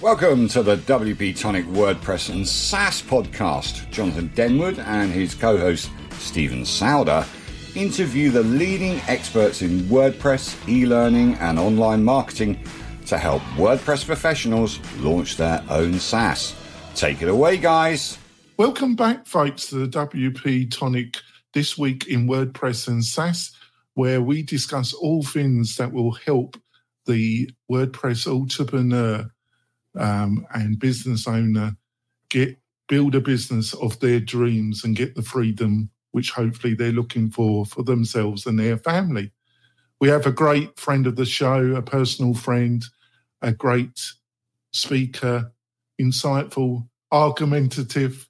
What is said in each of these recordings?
Welcome to the WP Tonic WordPress and SaaS podcast. Jonathan Denwood and his co host Stephen Souder interview the leading experts in WordPress, e learning, and online marketing to help WordPress professionals launch their own SaaS. Take it away, guys. Welcome back, folks, to the WP Tonic This Week in WordPress and SaaS, where we discuss all things that will help the WordPress entrepreneur um, and business owner get build a business of their dreams and get the freedom which hopefully they're looking for for themselves and their family. We have a great friend of the show, a personal friend, a great speaker, insightful, argumentative,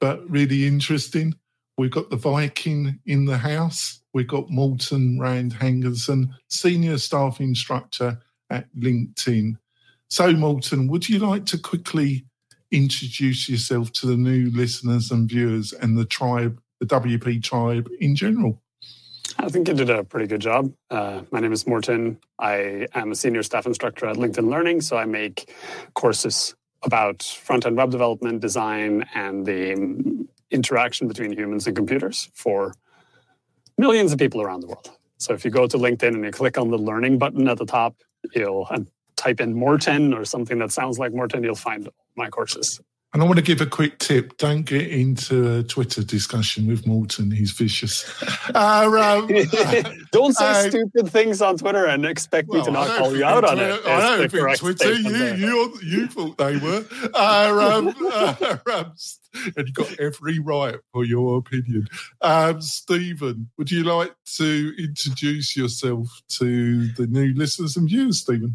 but really interesting. We've got the Viking in the house. We've got Morten Rand Hendriksen, senior staff instructor at LinkedIn. So, Morten, would you like to quickly introduce yourself to the new listeners and viewers and the tribe, the WP tribe in general? I think you did a pretty good job. Uh, my name is Morten. I am a senior staff instructor at LinkedIn Learning, so I make courses about front end web development, design, and the interaction between humans and computers for millions of people around the world. So if you go to LinkedIn and you click on the learning button at the top, you'll type in Morten or something that sounds like Morten, you'll find my courses. And I want to give a quick tip. Don't get into a Twitter discussion with Morten. He's vicious. Uh, um, Don't say uh, stupid things on Twitter and expect well, me to not call you out on it. I don't think Twitter, you, you, you thought they were. Uh, um, uh, um, and you got every right for your opinion. Um, Stephen, would you like to introduce yourself to the new listeners and viewers, Stephen?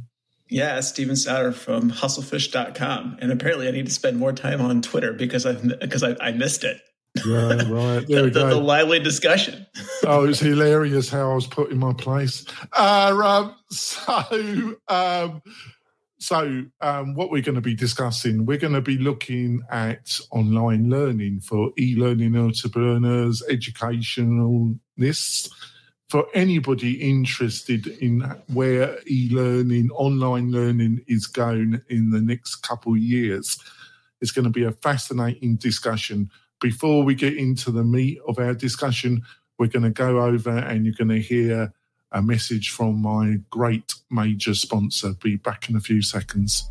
Yeah, Stephen Souder from hustlefish.com. And apparently I need to spend more time on Twitter because I've because I, I missed it. Yeah, right. There the, we go. The, the lively discussion. oh, it's hilarious how I was put in my place. Uh, um, so, um, so um, what we're going to be discussing, we're going to be looking at online learning for e-learning entrepreneurs, educationalists, for anybody interested in where e-learning, online learning is going in the next couple of years. It's going to be a fascinating discussion. Before we get into the meat of our discussion, we're going to go over and you're going to hear a message from my great major sponsor. Be back in a few seconds.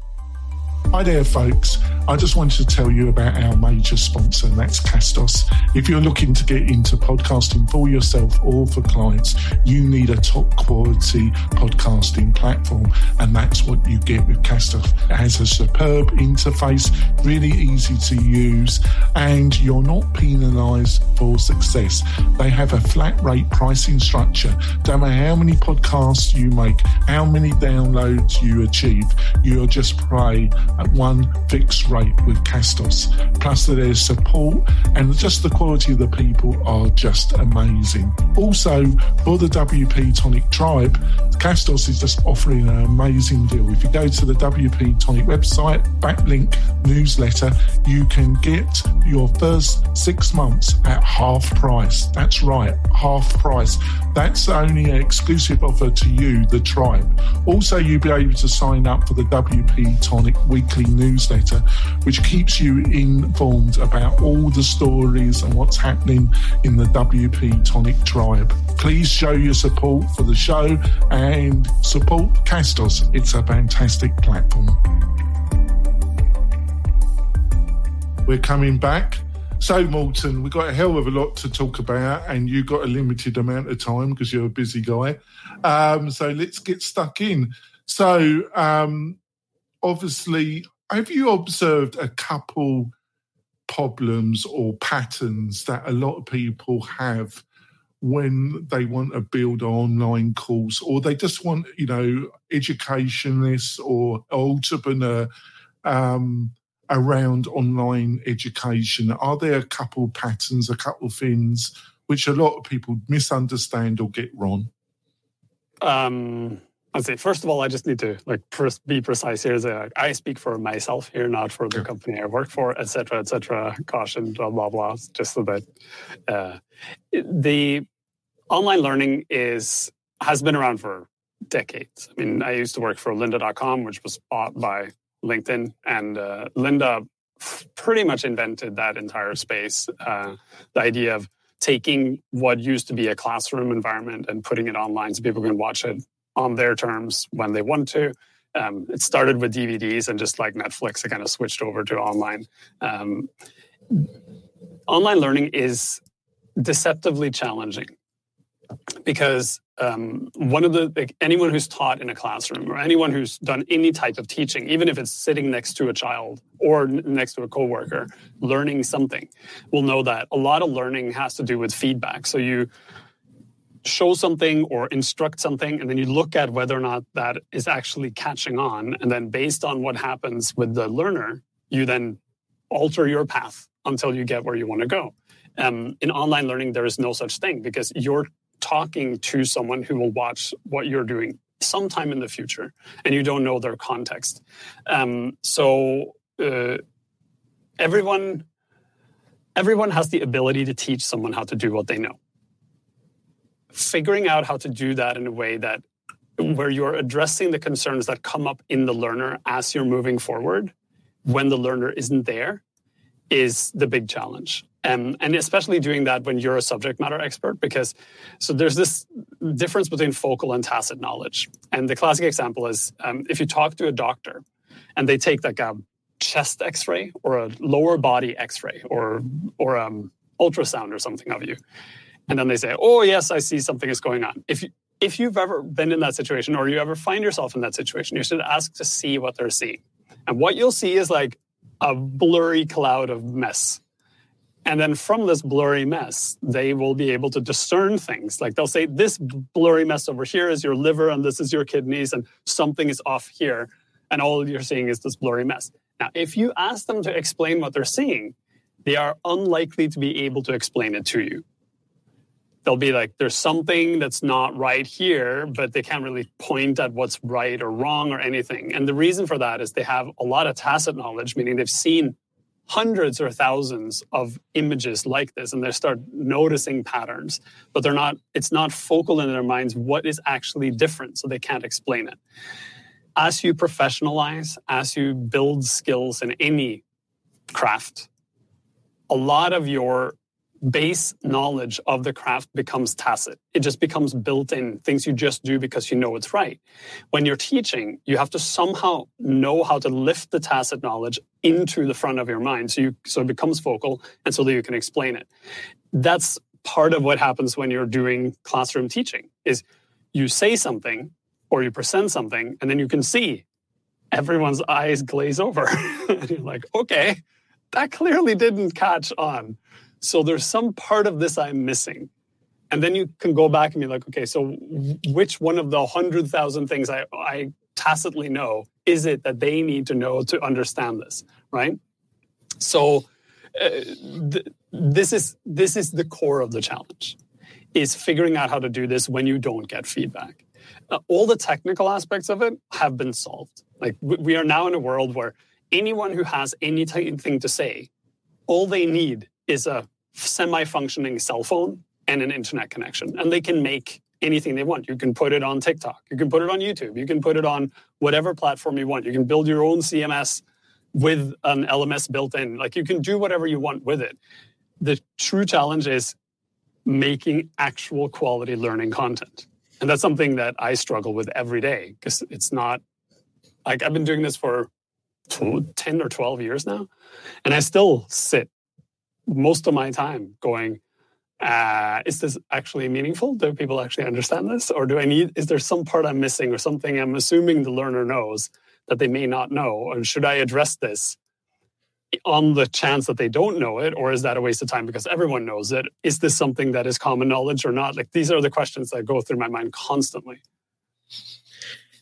Hi there, folks. I just wanted to tell you about our major sponsor, and that's Castos. If you're looking to get into podcasting for yourself or for clients, you need a top quality podcasting platform, and that's what you get with Castos. It has a superb interface, really easy to use, and you're not penalized for success. They have a flat rate pricing structure. Don't matter how many podcasts you make, how many downloads you achieve, you'll just pay at one fixed rate with Castos. Plus, there's support and just the quality of the people are just amazing. Also, for the WP Tonic Tribe, Castos is just offering an amazing deal. If you go to the WP Tonic website, backlink newsletter, you can get your first six months at half price. That's right, half price. That's only an exclusive offer to you, the tribe. Also, you'll be able to sign up for the WP Tonic weekly newsletter, which keeps you informed about all the stories and what's happening in the WP Tonic tribe. Please show your support for the show and support Castos. It's a fantastic platform. We're coming back. So, Morten, we've got a hell of a lot to talk about, and you've got a limited amount of time because you're a busy guy. Um, so, let's get stuck in. So, um, obviously, have you observed a couple problems or patterns that a lot of people have when they want to build an online course or they just want, you know, educationists or entrepreneur um, around online education? Are there a couple patterns, a couple things which a lot of people misunderstand or get wrong? Um, I'd say first of all, I just need to like be precise here. That I speak for myself here, not for the yeah. company I work for, etc., etc. Caution, blah blah blah. Just so that uh, the online learning is has been around for decades. I mean, I used to work for Lynda.com, which was bought by LinkedIn, and uh, Lynda pretty much invented that entire space. Uh, the idea of taking what used to be a classroom environment and putting it online so people can watch it on their terms when they want to. Um, it started with DVDs and just like Netflix, it kind of switched over to online. Um, online learning is deceptively challenging because um, one of the like, anyone who's taught in a classroom or anyone who's done any type of teaching even if it's sitting next to a child or n- next to a coworker learning something will know that a lot of learning has to do with feedback so you show something or instruct something and then you look at whether or not that is actually catching on. And then based on what happens with the learner you then alter your path until you get where you want to go. Um, in online learning there is no such thing because you're talking to someone who will watch what you're doing sometime in the future and you don't know their context. Um, so uh, everyone everyone has the ability to teach someone how to do what they know figuring out how to do that in a way that where you're addressing the concerns that come up in the learner as you're moving forward when the learner isn't there is the big challenge. Um, and especially doing that when you're a subject matter expert because so there's this difference between focal and tacit knowledge. And the classic example is um, if you talk to a doctor and they take like a chest x-ray or a lower body x-ray or or um, ultrasound or something of you and then they say oh yes i see something is going on if you if you've ever been in that situation or you ever find yourself in that situation you should ask to see what they're seeing and what you'll see is like a blurry cloud of mess and then from this blurry mess, they will be able to discern things. Like they'll say, this blurry mess over here is your liver and this is your kidneys, and something is off here. And all you're seeing is this blurry mess. Now, if you ask them to explain what they're seeing, they are unlikely to be able to explain it to you. They'll be like, there's something that's not right here, but they can't really point at what's right or wrong or anything. And the reason for that is they have a lot of tacit knowledge, meaning they've seen hundreds or thousands of images like this and they start noticing patterns but they're not it's not focal in their minds what is actually different so they can't explain it as you professionalize as you build skills in any craft a lot of your base knowledge of the craft becomes tacit. It just becomes built in things you just do because you know it's right. When you're teaching, you have to somehow know how to lift the tacit knowledge into the front of your mind so you so it becomes focal and so that you can explain it. That's part of what happens when you're doing classroom teaching is you say something or you present something and then you can see everyone's eyes glaze over and you're like, "Okay, that clearly didn't catch on." So there's some part of this I'm missing. And then you can go back and be like, okay, so which one of the 100,000 things I, I tacitly know is it that they need to know to understand this, right? So uh, th- this is this is the core of the challenge is figuring out how to do this when you don't get feedback. Uh, all the technical aspects of it have been solved. Like we are now in a world where anyone who has anything to say, all they need is a semi functioning cell phone and an internet connection. And they can make anything they want. You can put it on TikTok, you can put it on YouTube, you can put it on whatever platform you want. You can build your own CMS with an LMS built in. Like you can do whatever you want with it. The true challenge is making actual quality learning content. And that's something that I struggle with every day because it's not like I've been doing this for 10 or 12 years now. And I still sit most of my time going, uh, is this actually meaningful? Do people actually understand this? Or do I need, is there some part I'm missing or something I'm assuming the learner knows that they may not know? And should I address this on the chance that they don't know it? Or is that a waste of time because everyone knows it? Is this something that is common knowledge or not? Like these are the questions that go through my mind constantly.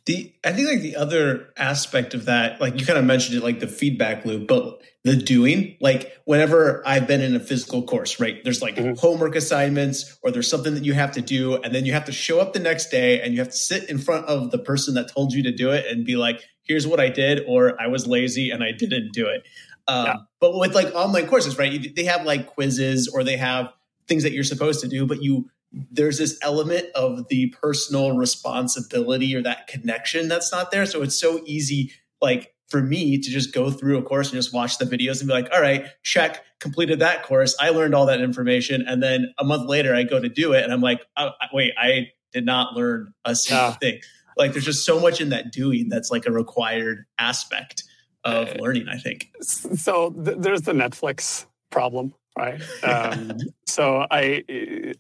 The I think like the other aspect of that, like you kind of mentioned it, like the feedback loop, but the doing, like whenever I've been in a physical course, right? There's like mm-hmm. homework assignments or there's something that you have to do, and then you have to show up the next day and you have to sit in front of the person that told you to do it and be like, here's what I did, or I was lazy and I didn't do it. Um, yeah. But with like online courses, right? They have like quizzes or they have things that you're supposed to do, but you there's this element of the personal responsibility or that connection that's not there. So it's so easy, like for me to just go through a course and just watch the videos and be like, all right, check, completed that course. I learned all that information. And then a month later, I go to do it and I'm like, oh, wait, I did not learn a single yeah. thing. Like there's just so much in that doing that's like a required aspect of uh, learning, I think. So th- there's the Netflix problem right? Um, so I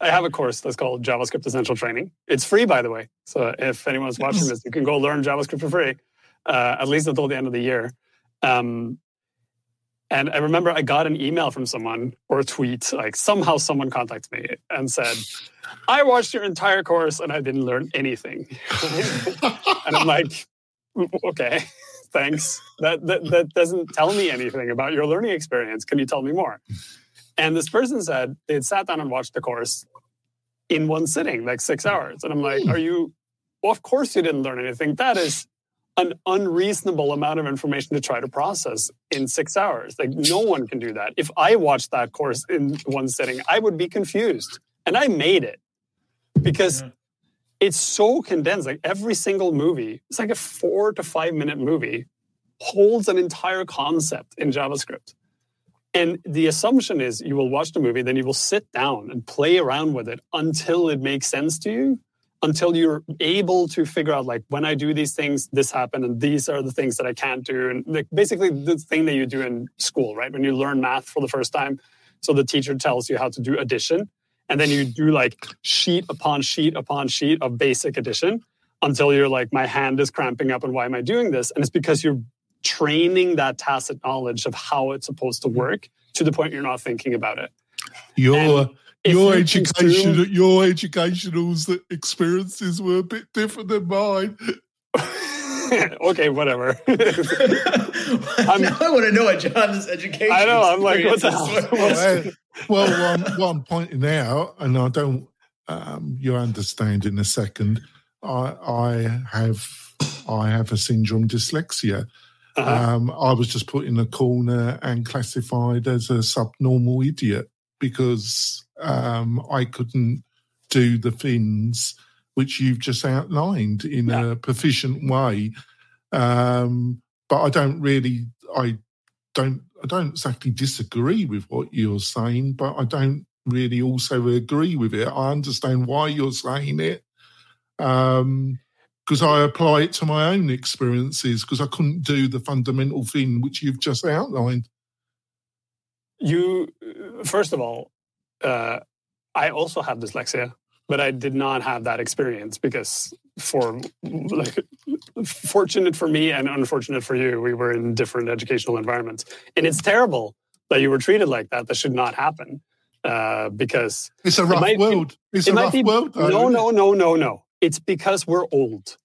I have a course that's called JavaScript Essential Training. It's free, by the way. So if anyone's watching this, you can go learn JavaScript for free, uh, at least until the end of the year. Um, and I remember I got an email from someone or a tweet, like somehow someone contacted me and said, I watched your entire course and I didn't learn anything. and I'm like, okay, thanks. That, that, that doesn't tell me anything about your learning experience. Can you tell me more? And this person said they had sat down and watched the course in one sitting, like six hours. And I'm like, hmm. are you, well, of course you didn't learn anything. That is an unreasonable amount of information to try to process in six hours. Like, no one can do that. If I watched that course in one sitting, I would be confused. And I made it because yeah. it's so condensed. Like, every single movie, it's like a four to five minute movie, holds an entire concept in JavaScript. And the assumption is you will watch the movie, then you will sit down and play around with it until it makes sense to you, until you're able to figure out like when I do these things, this happened, and these are the things that I can't do. And like basically the thing that you do in school, right? When you learn math for the first time. So the teacher tells you how to do addition. And then you do like sheet upon sheet upon sheet of basic addition until you're like, my hand is cramping up and why am I doing this? And it's because you're training that tacit knowledge of how it's supposed to work to the point you're not thinking about it. Your your you education, consume, your educational experiences were a bit different than mine. okay, whatever. now I want to know what John's education. I know. I'm like, what the hell? well, well um, what I'm pointing out, and I don't, um, you understand in a second. I, I have, I have a syndrome dyslexia, uh-huh. Um, I was just put in a corner and classified as a subnormal idiot because um, I couldn't do the things which you've just outlined in yeah. a proficient way. Um, but I don't really, I don't, I don't exactly disagree with what you're saying, but I don't really also agree with it. I understand why you're saying it. Um, because I apply it to my own experiences because I couldn't do the fundamental thing which you've just outlined. You, first of all, uh, I also have dyslexia, but I did not have that experience because, for like, fortunate for me and unfortunate for you, we were in different educational environments, and it's terrible that you were treated like that. That should not happen uh, because it's a rough it world. It's it a rough be, world. Though, no, no, no, no, no it's because we're old.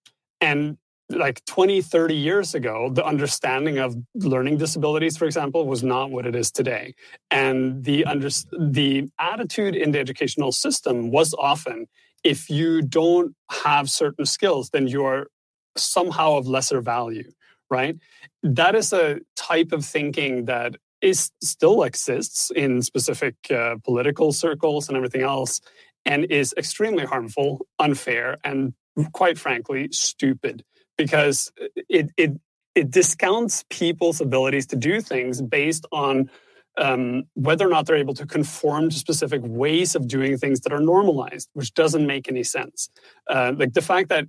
And like 20, 30 years ago, the understanding of learning disabilities, for example, was not what it is today. And the, under, the attitude in the educational system was often if you don't have certain skills, then you are somehow of lesser value, right? That is a type of thinking that is still exists in specific uh, political circles and everything else and is extremely harmful, unfair, and quite frankly, stupid because it, it, it discounts people's abilities to do things based on um, whether or not they're able to conform to specific ways of doing things that are normalized, which doesn't make any sense. Uh, like the fact that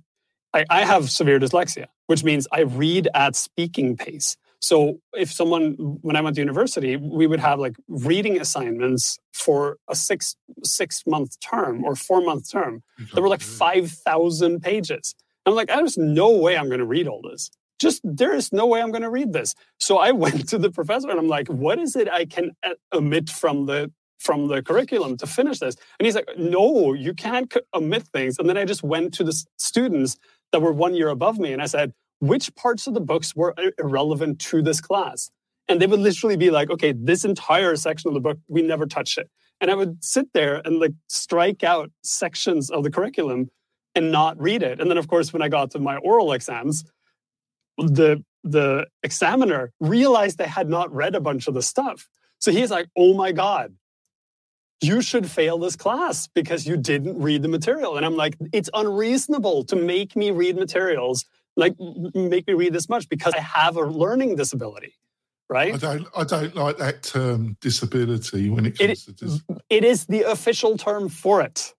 I, I have severe dyslexia, which means I read at speaking pace. So if someone, when I went to university, we would have like reading assignments for a six six month term or four month term. There were like five thousand pages. I'm like, there's no way I'm going to read all this. Just there is no way I'm going to read this. So I went to the professor and I'm like, what is it I can uh, omit from the from the curriculum to finish this? And he's like, no, you can't omit things. And then I just went to the students that were one year above me and I said, which parts of the books were irrelevant to this class. And they would literally be like, okay, this entire section of the book, we never touched it. And I would sit there and like strike out sections of the curriculum and not read it. And then, of course, when I got to my oral exams, the the examiner realized I had not read a bunch of the stuff. So he's like, oh my God, you should fail this class because you didn't read the material. And I'm like, it's unreasonable to make me read materials like make me read this much because I have a learning disability, right? I don't, I don't like that term disability when it comes it, to dis- it is the official term for it.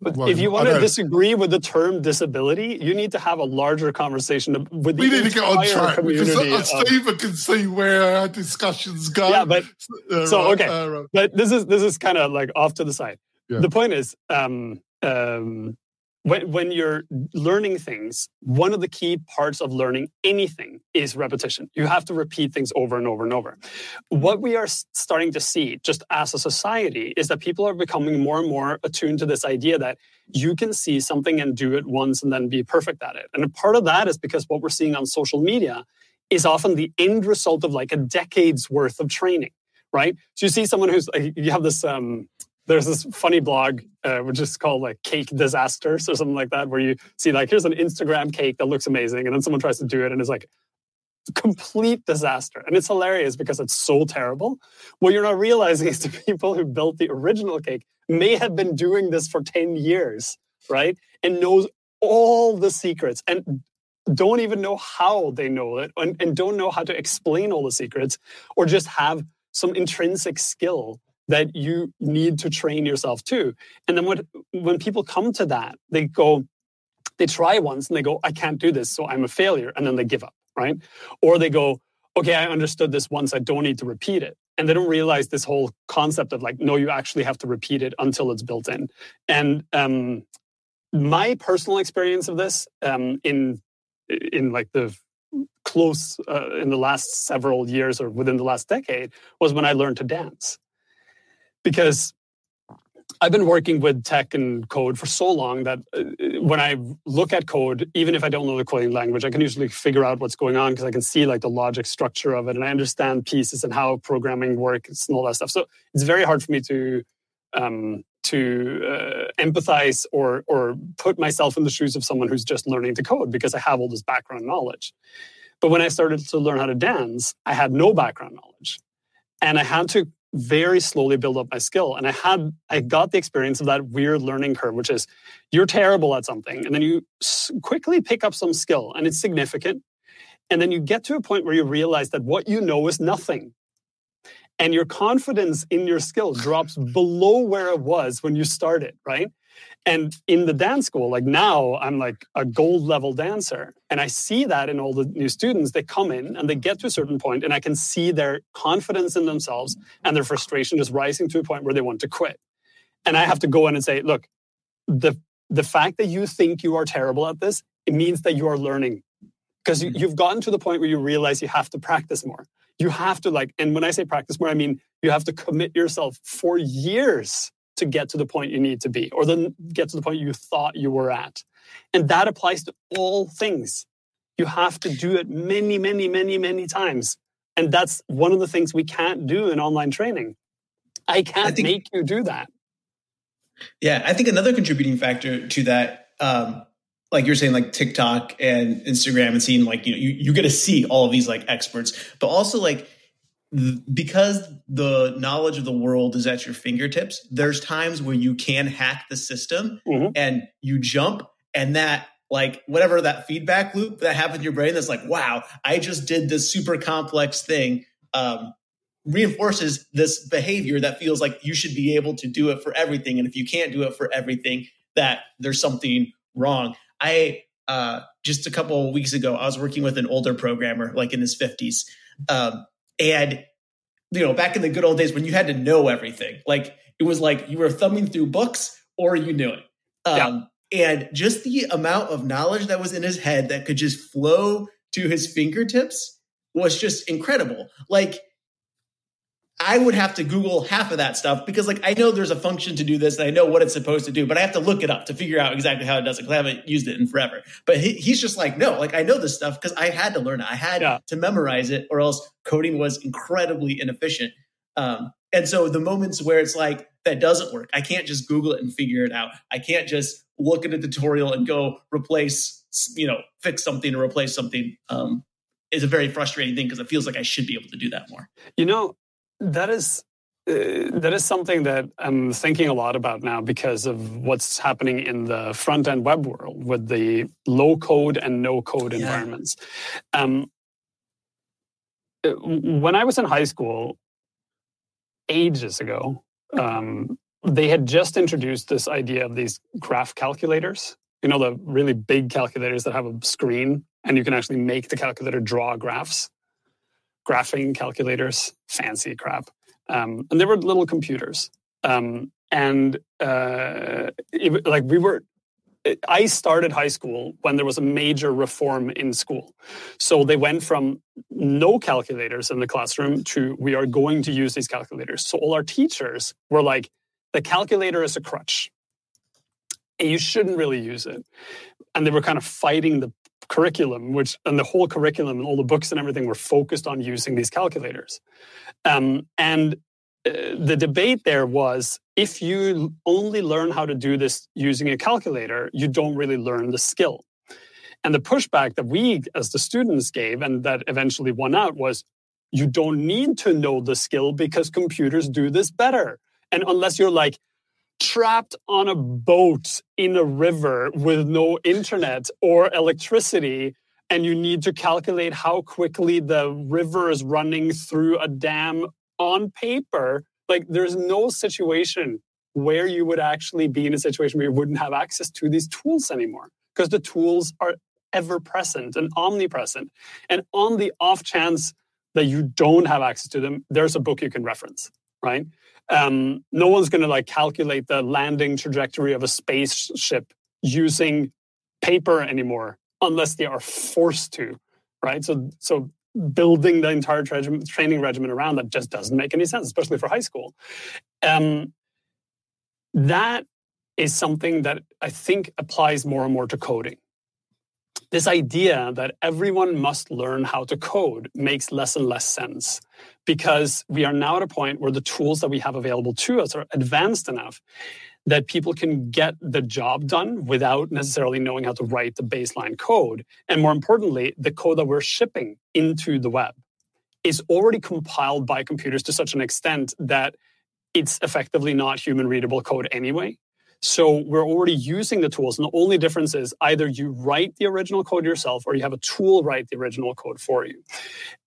But well, if you want to disagree with the term disability, you need to have a larger conversation with the We need to get on track because Stephen can see where our discussions go. Yeah, but uh, so okay, uh, but this is this is kind of like off to the side. Yeah. The point is, um, um, when, when you're learning things, one of the key parts of learning anything is repetition. You have to repeat things over and over and over. What we are starting to see just as a society is that people are becoming more and more attuned to this idea that you can see something and do it once and then be perfect at it. And a part of that is because what we're seeing on social media is often the end result of like a decade's worth of training right? So you see someone who's you have this um, there's this funny blog uh, which is called like cake disasters or something like that where you see like here's an instagram cake that looks amazing and then someone tries to do it and it's like complete disaster. And it's hilarious because it's so terrible. What you're not realizing is the people who built the original cake may have been doing this for 10 years right and knows all the secrets and don't even know how they know it and, and don't know how to explain all the secrets or just have some intrinsic skill that you need to train yourself to. And then when, when people come to that, they go, they try once and they go, I can't do this, so I'm a failure. And then they give up, right? Or they go, okay, I understood this once, I don't need to repeat it. And they don't realize this whole concept of like, no, you actually have to repeat it until it's built in. And um, my personal experience of this um, in in like the close uh, in the last several years or within the last decade was when I learned to dance because I've been working with tech and code for so long that uh, when I look at code, even if I don't know the coding language, I can usually figure out what's going on because I can see like the logic structure of it and I understand pieces and how programming works and all that stuff. So it's very hard for me to um, to uh, empathize or or put myself in the shoes of someone who's just learning to code because I have all this background knowledge. But when I started to learn how to dance, I had no background knowledge, and I had to very slowly build up my skill. And I had, I got the experience of that weird learning curve, which is you're terrible at something and then you quickly pick up some skill and it's significant. And then you get to a point where you realize that what you know is nothing. And your confidence in your skill drops below where it was when you started, right? And in the dance school, like now I'm like a gold level dancer. And I see that in all the new students. They come in and they get to a certain point, and I can see their confidence in themselves and their frustration just rising to a point where they want to quit. And I have to go in and say, look, the the fact that you think you are terrible at this, it means that you are learning. Because you, mm. you've gotten to the point where you realize you have to practice more. You have to like, and when I say practice more, I mean you have to commit yourself for years to get to the point you need to be or then get to the point you thought you were at. And that applies to all things. You have to do it many, many, many, many times. And that's one of the things we can't do in online training. I can't I think, make you do that. Yeah, I think another contributing factor to that, um, like you're saying, like TikTok and Instagram, and seeing like you know you, you get to see all of these like experts, but also like because the knowledge of the world is at your fingertips, there's times where you can hack the system mm-hmm. and you jump and that like whatever that feedback loop that happens in your brain that's like, wow, I just did this super complex thing. Um, reinforces this behavior that feels like you should be able to do it for everything. And if you can't do it for everything, that there's something wrong. I uh, just a couple of weeks ago, I was working with an older programmer, like in his 50s. Um, and, you know, back in the good old days when you had to know everything, like it was like you were thumbing through books or you knew it. Um, yeah. And just the amount of knowledge that was in his head that could just flow to his fingertips was just incredible. Like, I would have to Google half of that stuff because, like, I know there's a function to do this and I know what it's supposed to do, but I have to look it up to figure out exactly how it does it because I haven't used it in forever. But he, he's just like, no, like, I know this stuff because I had to learn it. I had yeah. to memorize it, or else coding was incredibly inefficient. Um, and so the moments where it's like, that doesn't work, I can't just Google it and figure it out. I can't just look at a tutorial and go replace, you know, fix something or replace something. Um, is a very frustrating thing because it feels like I should be able to do that more. You know, that is uh, that is something that I'm thinking a lot about now because of what's happening in the front end web world with the low code and no code yeah. environments. Um, uh, when I was in high school, ages ago, um, they had just introduced this idea of these graph calculators. You know, the really big calculators that have a screen and you can actually make the calculator draw graphs. Graphing calculators, fancy crap. Um, and they were little computers. Um, and uh, it, like we were, I started high school when there was a major reform in school. So they went from no calculators in the classroom to we are going to use these calculators. So all our teachers were like, the calculator is a crutch. And you shouldn't really use it. And they were kind of fighting the curriculum, which and the whole curriculum and all the books and everything were focused on using these calculators. Um, and uh, the debate there was if you only learn how to do this using a calculator, you don't really learn the skill. And the pushback that we as the students gave and that eventually won out was you don't need to know the skill because computers do this better. And unless you're like, trapped on a boat in a river with no internet or electricity and you need to calculate how quickly the river is running through a dam on paper like there's no situation where you would actually be in a situation where you wouldn't have access to these tools anymore because the tools are ever present and omnipresent. And on the off chance that you don't have access to them there's a book you can reference right um, no one's going to like calculate the landing trajectory of a spaceship using paper anymore unless they are forced to, right? So, so building the entire tra- training regimen around that just doesn't make any sense, especially for high school. Um, that is something that I think applies more and more to coding. This idea that everyone must learn how to code makes less and less sense because we are now at a point where the tools that we have available to us are advanced enough that people can get the job done without necessarily knowing how to write the baseline code. And more importantly, the code that we're shipping into the web is already compiled by computers to such an extent that it's effectively not human readable code anyway. So we're already using the tools. And the only difference is either you write the original code yourself or you have a tool write the original code for you.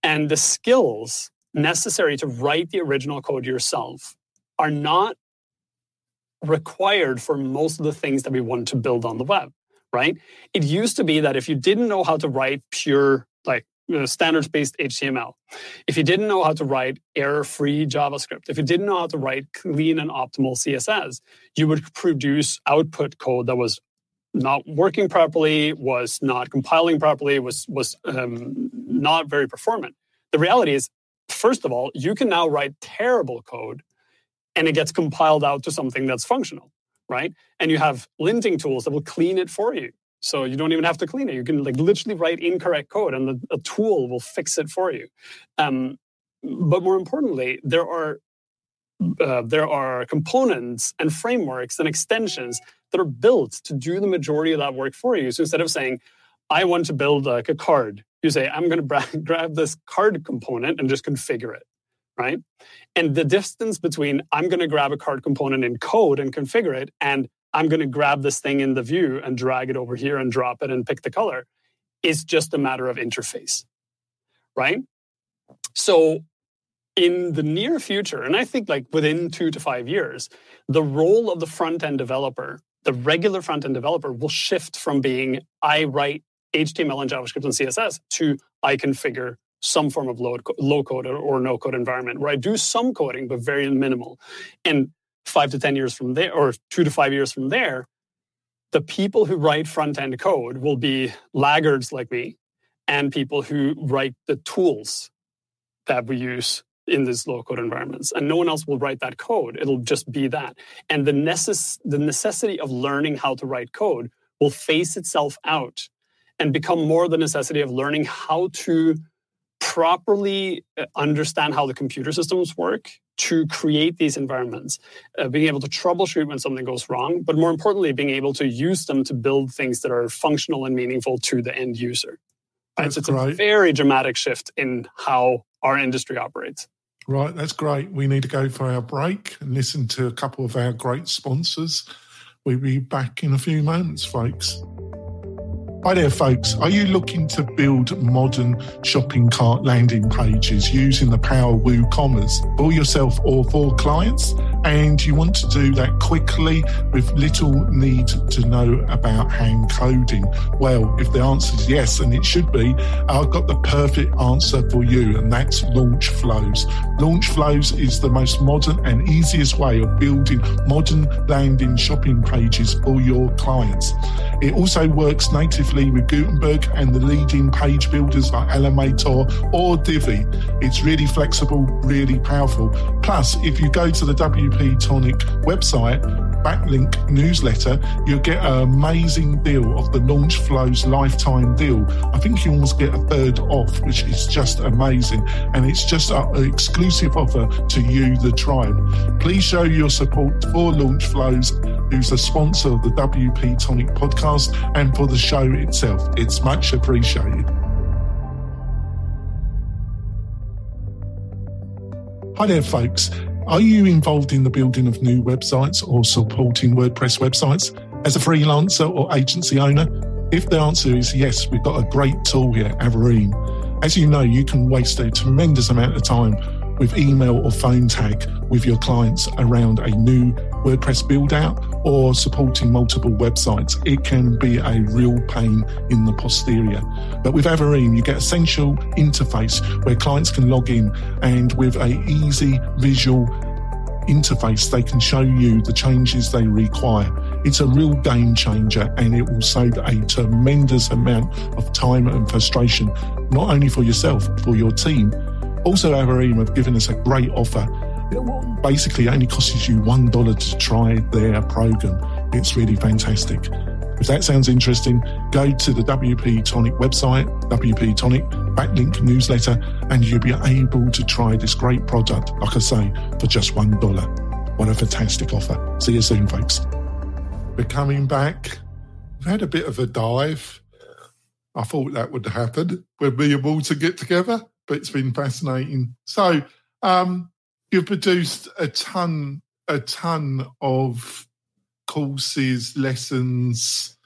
And the skills necessary to write the original code yourself are not required for most of the things that we want to build on the web, right? It used to be that if you didn't know how to write pure, like uh, standards based HTML, if you didn't know how to write error free JavaScript, if you didn't know how to write clean and optimal CSS, you would produce output code that was not working properly, was not compiling properly, was was um, not very performant. The reality is first of all, you can now write terrible code and it gets compiled out to something that's functional, right? And you have linting tools that will clean it for you. So you don't even have to clean it. You can like literally write incorrect code and the, a tool will fix it for you. Um, but more importantly, there are uh, there are components and frameworks and extensions that are built to do the majority of that work for you. So instead of saying, I want to build like a card you say, I'm going to grab this card component and just configure it, right? And the distance between I'm going to grab a card component in code and configure it, and I'm going to grab this thing in the view and drag it over here and drop it and pick the color It's just a matter of interface, right? So in the near future, and I think like within two to five years, the role of the front end developer, the regular front end developer, will shift from being I write HTML and JavaScript and CSS to I configure some form of low, code or, or no code environment where I do some coding, but very minimal. And five to 10 years from there, or two to five years from there, the people who write front end code will be laggards like me and people who write the tools that we use in these low code environments. And no one else will write that code. It'll just be that. And the, necess- the necessity of learning how to write code will phase itself out and become more the necessity of learning how to properly uh, understand how the computer systems work to create these environments, uh, being able to troubleshoot when something goes wrong, but more importantly, being able to use them to build things that are functional and meaningful to the end user. Right? So it's a very dramatic shift in how our industry operates. Right, that's great. We need to go for our break and listen to a couple of our great sponsors. We'll be back in a few moments, folks. Hi there, folks. Are you looking to build modern shopping cart landing pages using the power of WooCommerce for yourself or for clients? And you want to do that quickly with little need to know about hand coding? Well, if the answer is yes, and it should be, I've got the perfect answer for you, and that's Launch Flows. Launch Flows is the most modern and easiest way of building modern landing shopping pages for your clients. It also works with Gutenberg and the leading page builders like Elementor or Divi. It's really flexible, really powerful. Plus, if you go to the WP Tonic website, backlink newsletter, you'll get an amazing deal of the Launch Flows lifetime deal. I think you almost get a third off, which is just amazing. And it's just an exclusive offer to you, the tribe. Please show your support for Launch Flows, who's a sponsor of the WP Tonic podcast and for the show itself. It's much appreciated. Hi there, folks. Are you involved in the building of new websites or supporting WordPress websites as a freelancer or agency owner? If the answer is yes, we've got a great tool here, Atarim. As you know, you can waste a tremendous amount of time with email or phone tag with your clients around a new WordPress build out or supporting multiple websites. It can be a real pain in the posterior. But with Atarim, you get essential interface where clients can log in and with a easy visual interface, they can show you the changes they require. It's a real game changer and it will save a tremendous amount of time and frustration, not only for yourself, for your team. Also, Atarim have given us a great offer. It basically only costs you $1 to try their program. It's really fantastic. If that sounds interesting, go to the WP Tonic website, WP Tonic backlink newsletter, and you'll be able to try this great product, like I say, for just $1. What a fantastic offer. See you soon, folks. We're coming back. We've had a bit of a dive. I thought that would happen when me and Walter get together, but it's been fascinating. So, um, you've produced a ton, a ton of courses, lessons.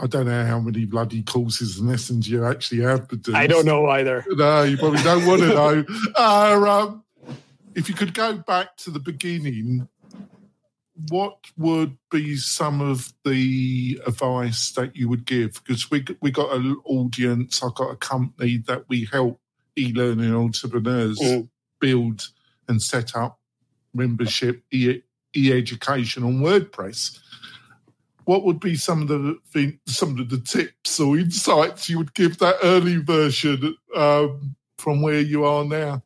I don't know how many bloody courses and lessons you actually have produced. I don't know either. No, you probably don't want to know. Uh, um, if you could go back to the beginning, what would be some of the advice that you would give? Because we we got an audience, I've got a company that we help e-learning entrepreneurs mm. build and set up membership e e-education on WordPress. What would be some of the some of the tips or insights you would give that early version um, from where you are now?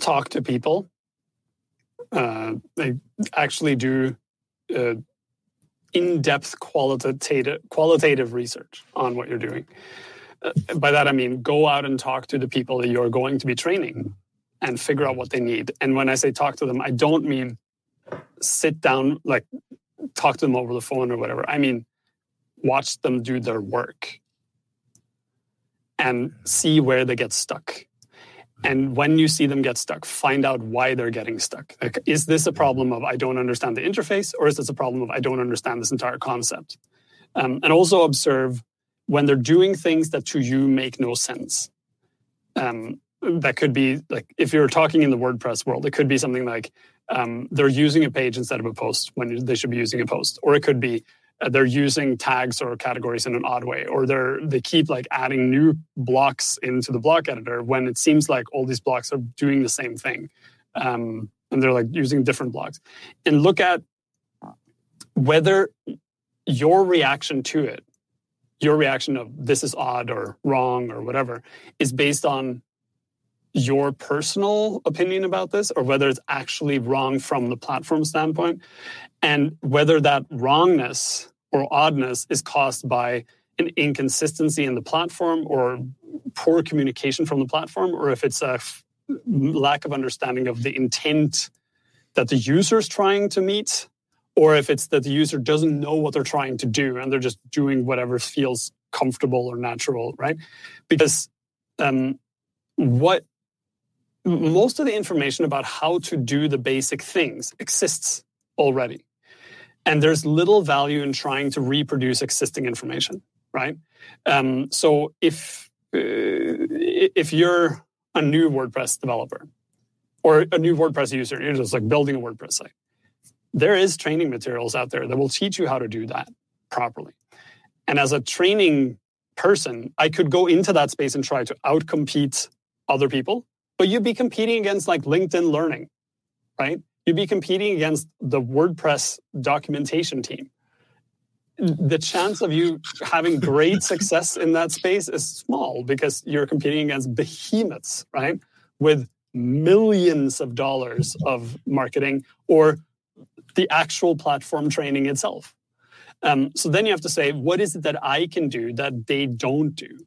Talk to people. Uh, they actually do uh, in-depth qualitative qualitative research on what you're doing. Uh, by that I mean go out and talk to the people that you're going to be training and figure out what they need. And when I say talk to them, I don't mean sit down, like talk to them over the phone or whatever. I mean, watch them do their work and see where they get stuck. And when you see them get stuck, find out why they're getting stuck. Like, is this a problem of I don't understand the interface, or is this a problem of I don't understand this entire concept? Um, and also observe when they're doing things that to you make no sense. Um, that could be like if you're talking in the WordPress world, it could be something like um, they're using a page instead of a post when they should be using a post, or it could be they're using tags or categories in an odd way, or they're they keep like adding new blocks into the block editor when it seems like all these blocks are doing the same thing, um, and they're like using different blocks, and look at whether your reaction to it your reaction of this is odd or wrong or whatever is based on your personal opinion about this or whether it's actually wrong from the platform standpoint? And whether that wrongness or oddness is caused by an inconsistency in the platform or poor communication from the platform or if it's a lack of understanding of the intent that the user is trying to meet or if it's that the user doesn't know what they're trying to do and they're just doing whatever feels comfortable or natural right? Because um, what most of the information about how to do the basic things exists already. And there's little value in trying to reproduce existing information, right? Um, so if uh, if you're a new WordPress developer or a new WordPress user, you're just like building a WordPress site. There is training materials out there that will teach you how to do that properly. And as a training person, I could go into that space and try to outcompete other people, but you'd be competing against like LinkedIn Learning, right? You'd be competing against the WordPress documentation team. The chance of you having great success in that space is small because you're competing against behemoths, right? With millions of dollars of marketing or the actual platform training itself. Um, so then you have to say, what is it that I can do that they don't do?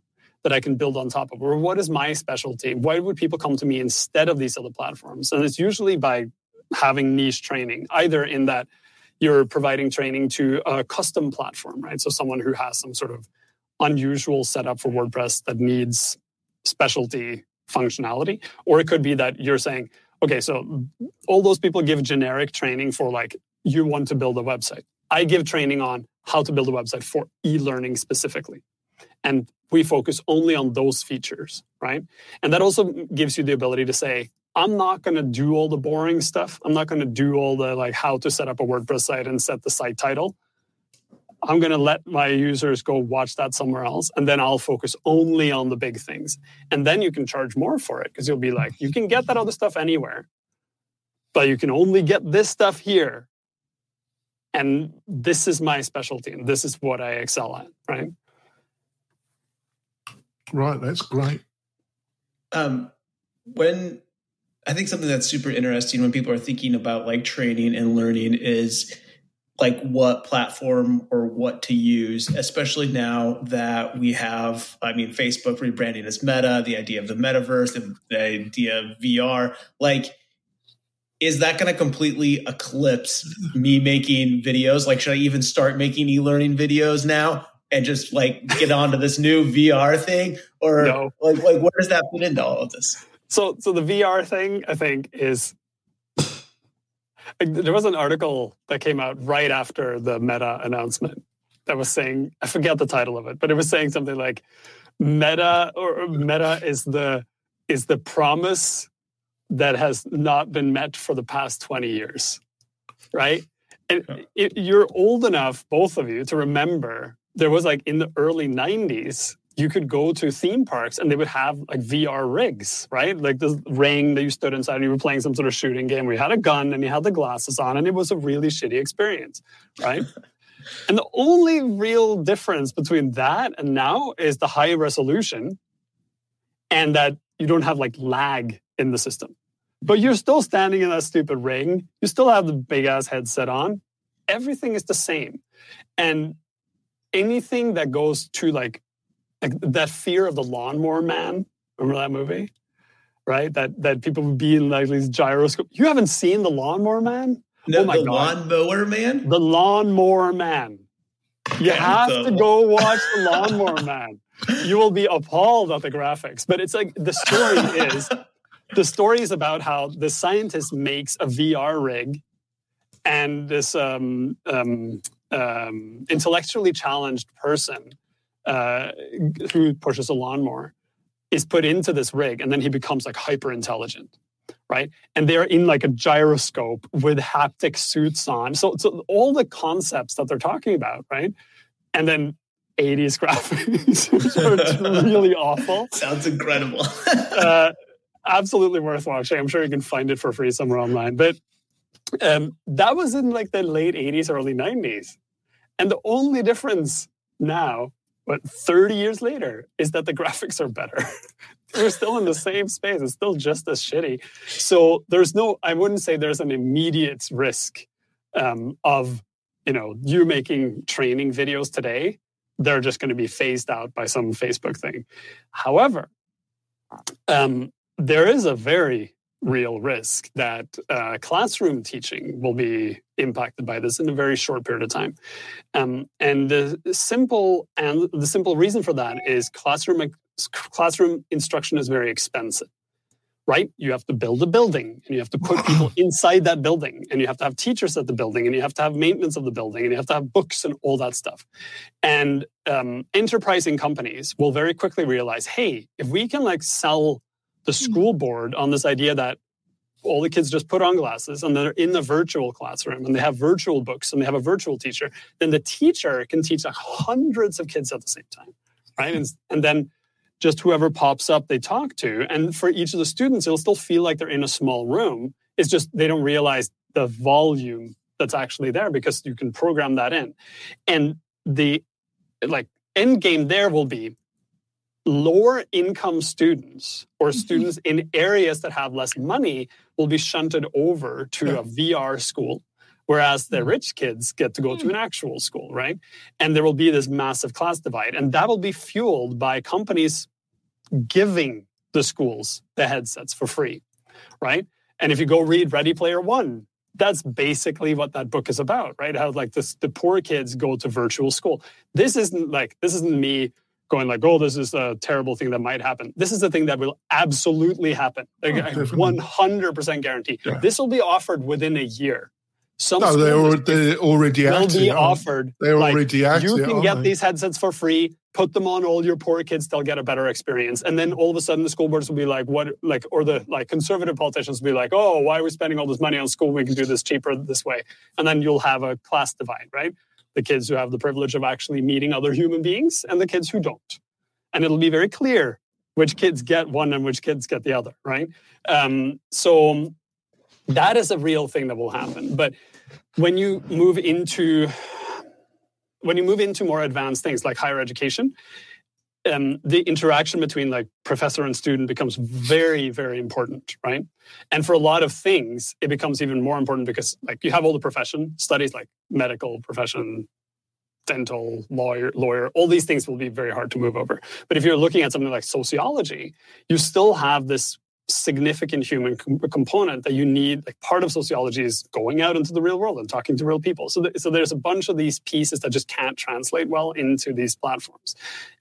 That I can build on top of, or what is my specialty? Why would people come to me instead of these other platforms? And it's usually by having niche training, either in that you're providing training to a custom platform, right? So someone who has some sort of unusual setup for WordPress that needs specialty functionality, or it could be that you're saying, okay, so all those people give generic training for like you want to build a website. I give training on how to build a website for e-learning specifically. And we focus only on those features, right? And that also gives you the ability to say, I'm not going to do all the boring stuff. I'm not going to do all the like how to set up a WordPress site and set the site title. I'm going to let my users go watch that somewhere else. And then I'll focus only on the big things. And then you can charge more for it because you'll be like, you can get that other stuff anywhere, but you can only get this stuff here. And this is my specialty and this is what I excel at, right? Right, that's great. Um, when I think something that's super interesting when people are thinking about like training and learning is like what platform or what to use, especially now that we have, I mean, Facebook rebranding as Meta, the idea of the metaverse, the, the idea of VR. Like, is that going to completely eclipse me making videos? Like, should I even start making e learning videos now? And just like get onto this new VR thing, or no. like, like where does that fit into all of this? So, so the VR thing, I think, is there was an article that came out right after the Meta announcement that was saying, I forget the title of it, but it was saying something like Meta or Meta is the is the promise that has not been met for the past 20 years. Right? And it, you're old enough, both of you, to remember there was like in the early 90s, you could go to theme parks and they would have like VR rigs, right? Like this ring that you stood inside and you were playing some sort of shooting game where you had a gun and you had the glasses on and it was a really shitty experience, right? and the only real difference between that and now is the high resolution and that you don't have like lag in the system. But you're still standing in that stupid ring. You still have the big ass headset on. Everything is the same. And anything that goes to like like that fear of the lawnmower man. Remember that movie? Right? That that people would be in like these gyroscope. You haven't seen the lawnmower man? No, oh my the God. lawnmower man? The lawnmower man. You have to go watch the lawnmower man. You will be appalled at the graphics. But it's like the story is the story is about how the scientist makes a VR rig and this um, um, um, intellectually challenged person uh, who pushes a lawnmower is put into this rig and then he becomes like hyper intelligent right? And they're in like a gyroscope with haptic suits on. So, so all the concepts that they're talking about right? And then 80s graphics which are really awful. Sounds incredible. Uh, absolutely worth watching. I'm sure you can find it for free somewhere online. But um, that was in like the late 80s early 90s and the only difference now but 30 years later is that the graphics are better. We're still in the same space. It's still just as shitty. So there's no, I wouldn't say there's an immediate risk um, of, you know, you making training videos today. They're just going to be phased out by some Facebook thing. However, um, there is a very real risk that uh, classroom teaching will be impacted by this in a very short period of time. Um, and the simple and the simple reason for that is classroom classroom instruction is very expensive, right? You have to build a building and you have to put people inside that building and you have to have teachers at the building and you have to have maintenance of the building and you have to have books and all that stuff. And um, enterprising companies will very quickly realize, hey, if we can like sell the hmm. school board on this idea that all the kids just put on glasses and they're in the virtual classroom and they have virtual books and they have a virtual teacher, then the teacher can teach like hundreds of kids at the same time, right? And, and then just whoever pops up they talk to. And for each of the students, it'll still feel like they're in a small room. It's just they don't realize the volume that's actually there because you can program that in. And the like end game there will be lower income students or mm-hmm. students in areas that have less money will be shunted over to a VR school whereas the mm-hmm. rich kids get to go to an mm. actual school, right? And there will be this massive class divide. And that will be fueled by companies giving the schools the headsets for free, right? And if you go read Ready Player One, that's basically what that book is about, right? How like this, the poor kids go to virtual school. This isn't like this isn't me going like, oh, this is a terrible thing that might happen. This is the thing that will absolutely happen. Oh, like, oh, 100% guarantee. Yeah. This will be offered within a year. Some no, they're, already, they're already will be offered. Like, already active. You can get they? these headsets for free. Put them on all your poor kids; they'll get a better experience. And then all of a sudden, the school boards will be like, "What?" Like, or the like conservative politicians will be like, "Oh, why are we spending all this money on school? We can do this cheaper this way." And then you'll have a class divide, right? The kids who have the privilege of actually meeting other human beings, and the kids who don't. And it'll be very clear which kids get one and which kids get the other, right? Um, so that is a real thing that will happen, but when you move into when you move into more advanced things like higher education um, the interaction between like professor and student becomes very very important right? And for a lot of things it becomes even more important because like you have all the profession studies like medical profession dental lawyer lawyer all these things will be very hard to move over. But if you're looking at something like sociology you still have this significant human com- component that you need like part of sociology is going out into the real world and talking to real people. So, th- so there's a bunch of these pieces that just can't translate well into these platforms.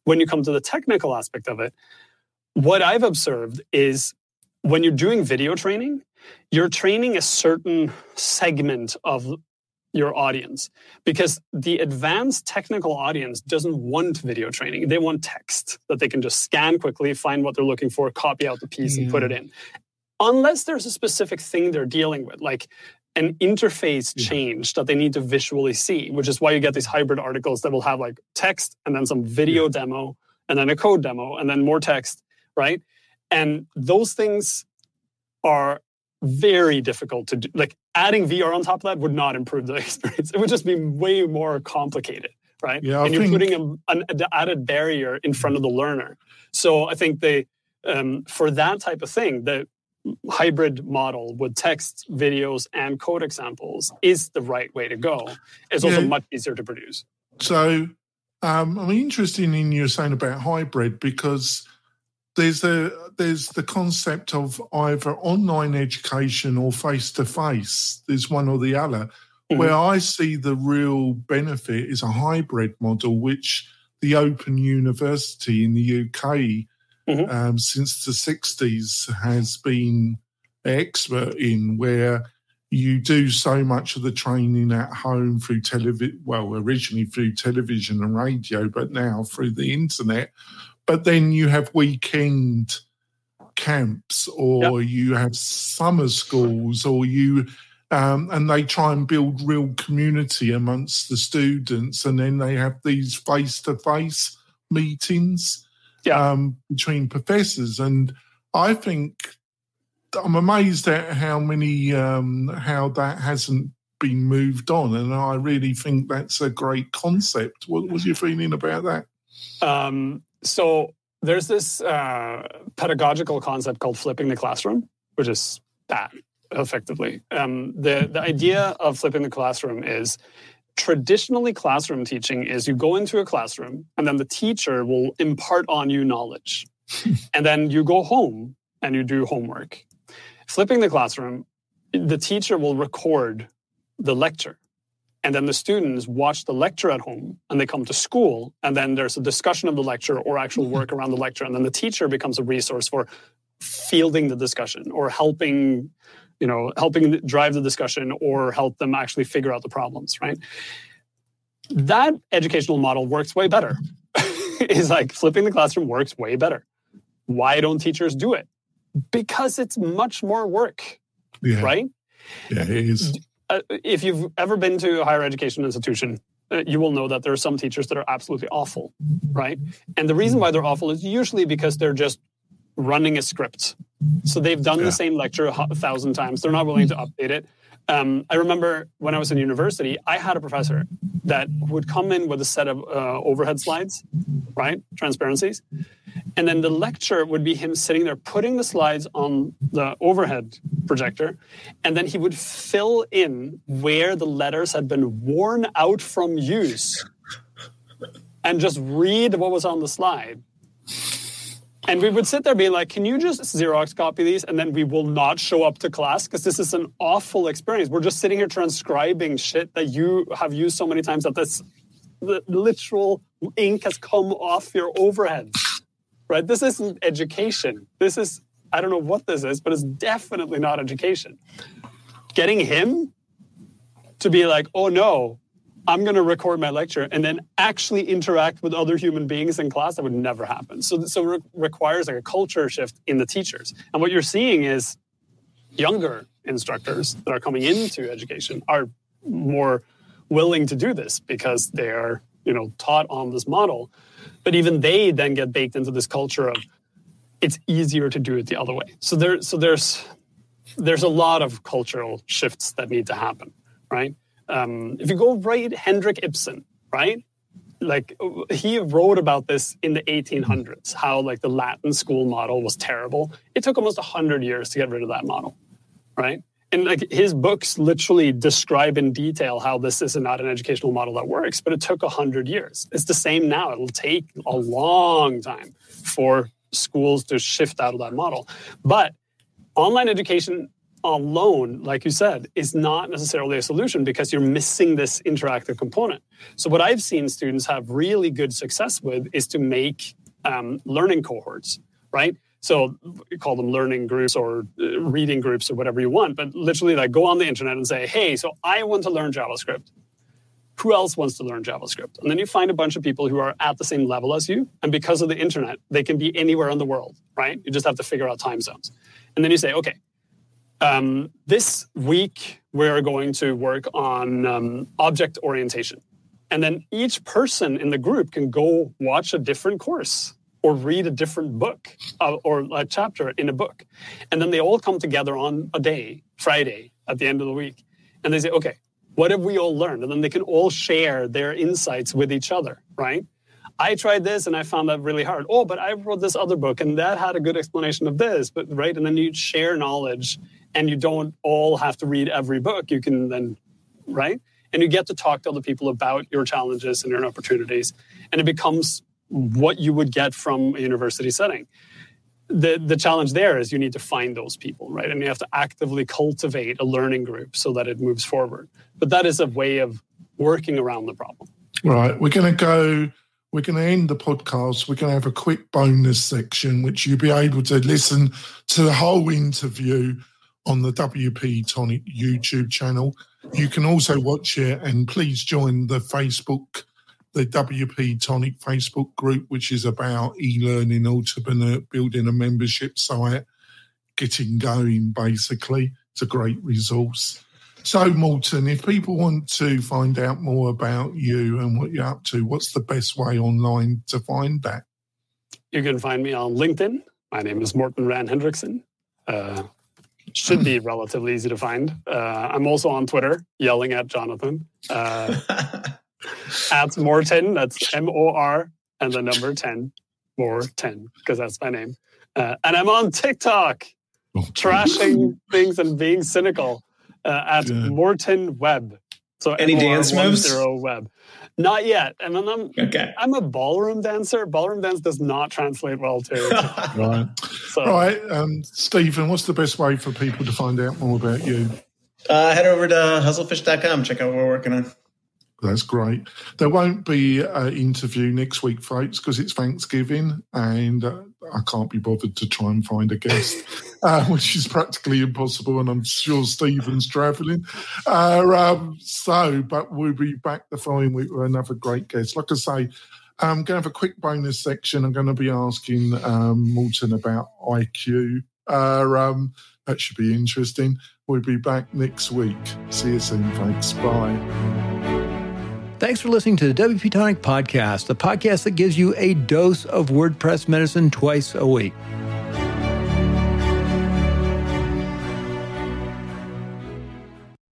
When you come to the technical aspect of it what i've observed is when you're doing video training you're training a certain segment of your audience because the advanced technical audience doesn't want video training. They want text that they can just scan quickly, find what they're looking for, copy out the piece, yeah. and put it mm. in. Unless there's a specific thing they're dealing with, like an interface yeah. change that they need to visually see, which is why you get these hybrid articles that will have like text and then some video yeah. demo and then a code demo and then more text, right? And those things are very difficult to do. Like adding VR on top of that would not improve the experience. It would just be way more complicated, right? Yeah, and you're putting a, an added barrier in front of the learner. So I think they, um, for that type of thing, the hybrid model with text, videos, and code examples is the right way to go. It's also yeah. much easier to produce. So um, I'm interested in you saying about hybrid because there's the there's the concept of either online education or face to face. There's one or the other. Mm-hmm. Where I see the real benefit is a hybrid model, which the Open University in the UK mm-hmm. um, since the 60s has been expert in, where you do so much of the training at home through television, well, originally through television and radio, but now through the internet but then you have weekend camps or yep. you have summer schools or you um, and they try and build real community amongst the students and then they have these face-to-face meetings um, between professors. And i think i'm amazed at how many um, how that hasn't been moved on. And i really think that's a great concept. What was your feeling about that? Um, so there's this uh, pedagogical concept called flipping the classroom, which is that effectively. Um, the the idea of flipping the classroom is traditionally classroom teaching is you go into a classroom and then the teacher will impart on you knowledge, and then you go home and you do homework. Flipping the classroom, the teacher will record the lecture and then the students watch the lecture at home and they come to school and then there's a discussion of the lecture or actual mm-hmm. work around the lecture and then the teacher becomes a resource for fielding the discussion or helping you know helping drive the discussion or help them actually figure out the problems right that educational model works way better is like flipping the classroom works way better why don't teachers do it because it's much more work Yeah. right Yeah, it is. Uh, if you've ever been to a higher education institution, uh, you will know that there are some teachers that are absolutely awful, right? And the reason why they're awful is usually because they're just running a script. So they've done Yeah. the same lecture a a thousand times. They're not willing to update it. Um, I remember when I was in university, I had a professor that would come in with a set of uh, overhead slides, right? Transparencies. And then the lecture would be him sitting there putting the slides on the overhead projector. And then he would fill in where the letters had been worn out from use and just read what was on the slide. And we would sit there being like, can you just Xerox copy these? And then we will not show up to class because this is an awful experience. We're just sitting here transcribing shit that you have used so many times that this the literal ink has come off your overhead. Right? This isn't education. This is, I don't know what this is, but it's definitely not education. Getting him to be like, oh no, I'm going to record my lecture and then actually interact with other human beings in class. That would never happen. So, so it requires like a culture shift in the teachers. And what you're seeing is younger instructors that are coming into education are more willing to do this because they are, you know, taught on this model. But even they then get baked into this culture of it's easier to do it the other way. So there, so there's there's a lot of cultural shifts that need to happen, right? Um, if you go right, Henrik Ibsen, right? Like he wrote about this in the 1800s, how like the Latin school model was terrible. It took almost 100 years to get rid of that model, right? And like his books literally describe in detail how this is not an educational model that works, but it took 100 years. It's the same now. It'll take a long time for schools to shift out of that model. But online education alone, like you said, is not necessarily a solution because you're missing this interactive component. So, what I've seen students have really good success with is to make um, learning cohorts, right? So, you call them learning groups or uh, reading groups or whatever you want, but literally, like, go on the internet and say, hey, so I want to learn JavaScript. Who else wants to learn JavaScript? And then you find a bunch of people who are at the same level as you. And because of the internet, they can be anywhere in the world, right? You just have to figure out time zones. And then you say, okay, um, this week we're going to work on um, object orientation. And then each person in the group can go watch a different course or read a different book uh, or a chapter in a book. And then they all come together on a day, Friday, at the end of the week. And they say, okay, what have we all learned? And then they can all share their insights with each other, right? I tried this and I found that really hard. Oh, but I wrote this other book and that had a good explanation of this, but right? And then you share knowledge and you don't all have to read every book. You can then, right? And you get to talk to other people about your challenges and your opportunities. And it becomes what you would get from a university setting. The, the challenge there is you need to find those people, right? And you have to actively cultivate a learning group so that it moves forward. But that is a way of working around the problem. Right. We're going to go, we're going to end the podcast. We're going to have a quick bonus section, which you'll be able to listen to the whole interview on the WP Tonic YouTube channel. You can also watch it and please join the Facebook, the WP Tonic Facebook group, which is about e learning, entrepreneur, building a membership site, getting going basically. It's a great resource. So, Morten, if people want to find out more about you and what you're up to, what's the best way online to find that? You can find me on LinkedIn. My name is Morten Rand Hendriksen. Uh, should be relatively easy to find. Uh, I'm also on Twitter, yelling at Jonathan. Uh, at Morten, that's M O R and the number 10, more 10, because that's my name. Uh, and I'm on TikTok, trashing things and being cynical uh, at. Morten Web. So Any dance moves? MOR10 Web. Not yet. And then I'm okay. I'm a ballroom dancer. Ballroom dance does not translate well to. Right. So Right. Um, Stephen, what's the best way for people to find out more about you? Uh, head over to hustlefish.com. Check out what we're working on. That's great. There won't be an interview next week, folks, because it's Thanksgiving and uh, I can't be bothered to try and find a guest, uh, which is practically impossible. And I'm sure Stephen's travelling. Uh, um, so, but we'll be back the following week with another great guest. Like I say, I'm going to have a quick bonus section. I'm going to be asking um, Morten about IQ. Uh, um, that should be interesting. We'll be back next week. See you soon, folks. Bye. Thanks for listening to the WP Tonic Podcast, the podcast that gives you a dose of WordPress medicine twice a week.